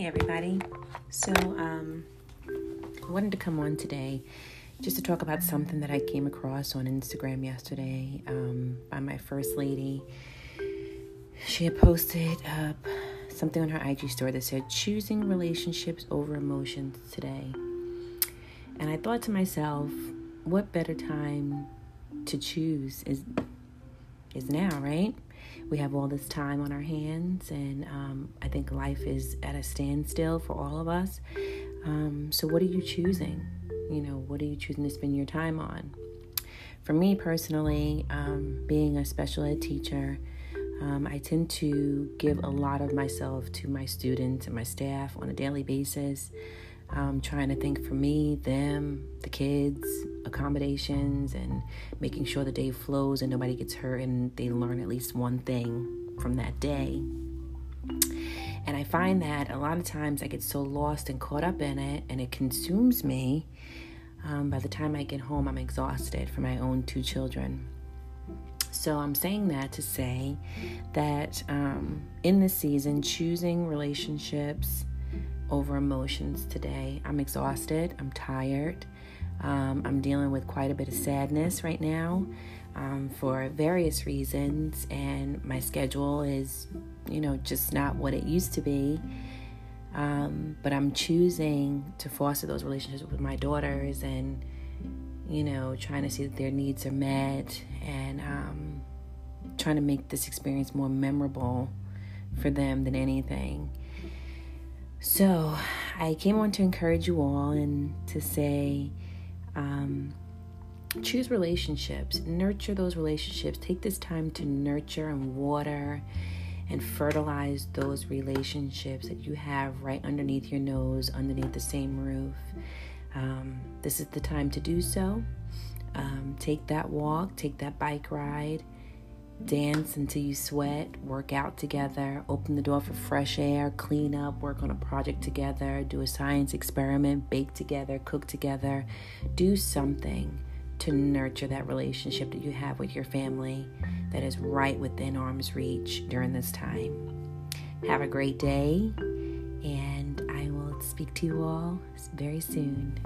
everybody. So, um, I wanted to come on today just to talk about something that I came across on Instagram yesterday um, by my first lady. She had posted up something on her IG story that said, Choosing relationships over emotions today. And I thought to myself, what better time to choose is is now, right? We have all this time on our hands, and um, I think life is at a standstill for all of us. Um, so, what are you choosing? You know, what are you choosing to spend your time on? For me personally, um, being a special ed teacher, um, I tend to give a lot of myself to my students and my staff on a daily basis um, trying to think for me, them, the kids, accommodations, and making sure the day flows and nobody gets hurt and they learn at least one thing from that day. And I find that a lot of times I get so lost and caught up in it and it consumes me. Um, by the time I get home, I'm exhausted for my own two children. So I'm saying that to say that um, in this season, choosing relationships over emotions today. I'm exhausted, I'm tired. Um, I'm dealing with quite a bit of sadness right now um, for various reasons, and my schedule is, you know, just not what it used to be. Um, but I'm choosing to foster those relationships with my daughters and, you know, trying to see that their needs are met and um, trying to make this experience more memorable for them than anything. So I came on to encourage you all and to say, um, choose relationships, nurture those relationships. Take this time to nurture and water and fertilize those relationships that you have right underneath your nose, underneath the same roof. Um, this is the time to do so. Um, take that walk, take that bike ride, dance until you sweat, work out together, open the door for fresh air, clean up, work on a project together, do a science experiment, bake together, cook together. Do something to nurture that relationship that you have with your family that is right within arm's reach during this time. Have a great day, and I will speak to you all very soon.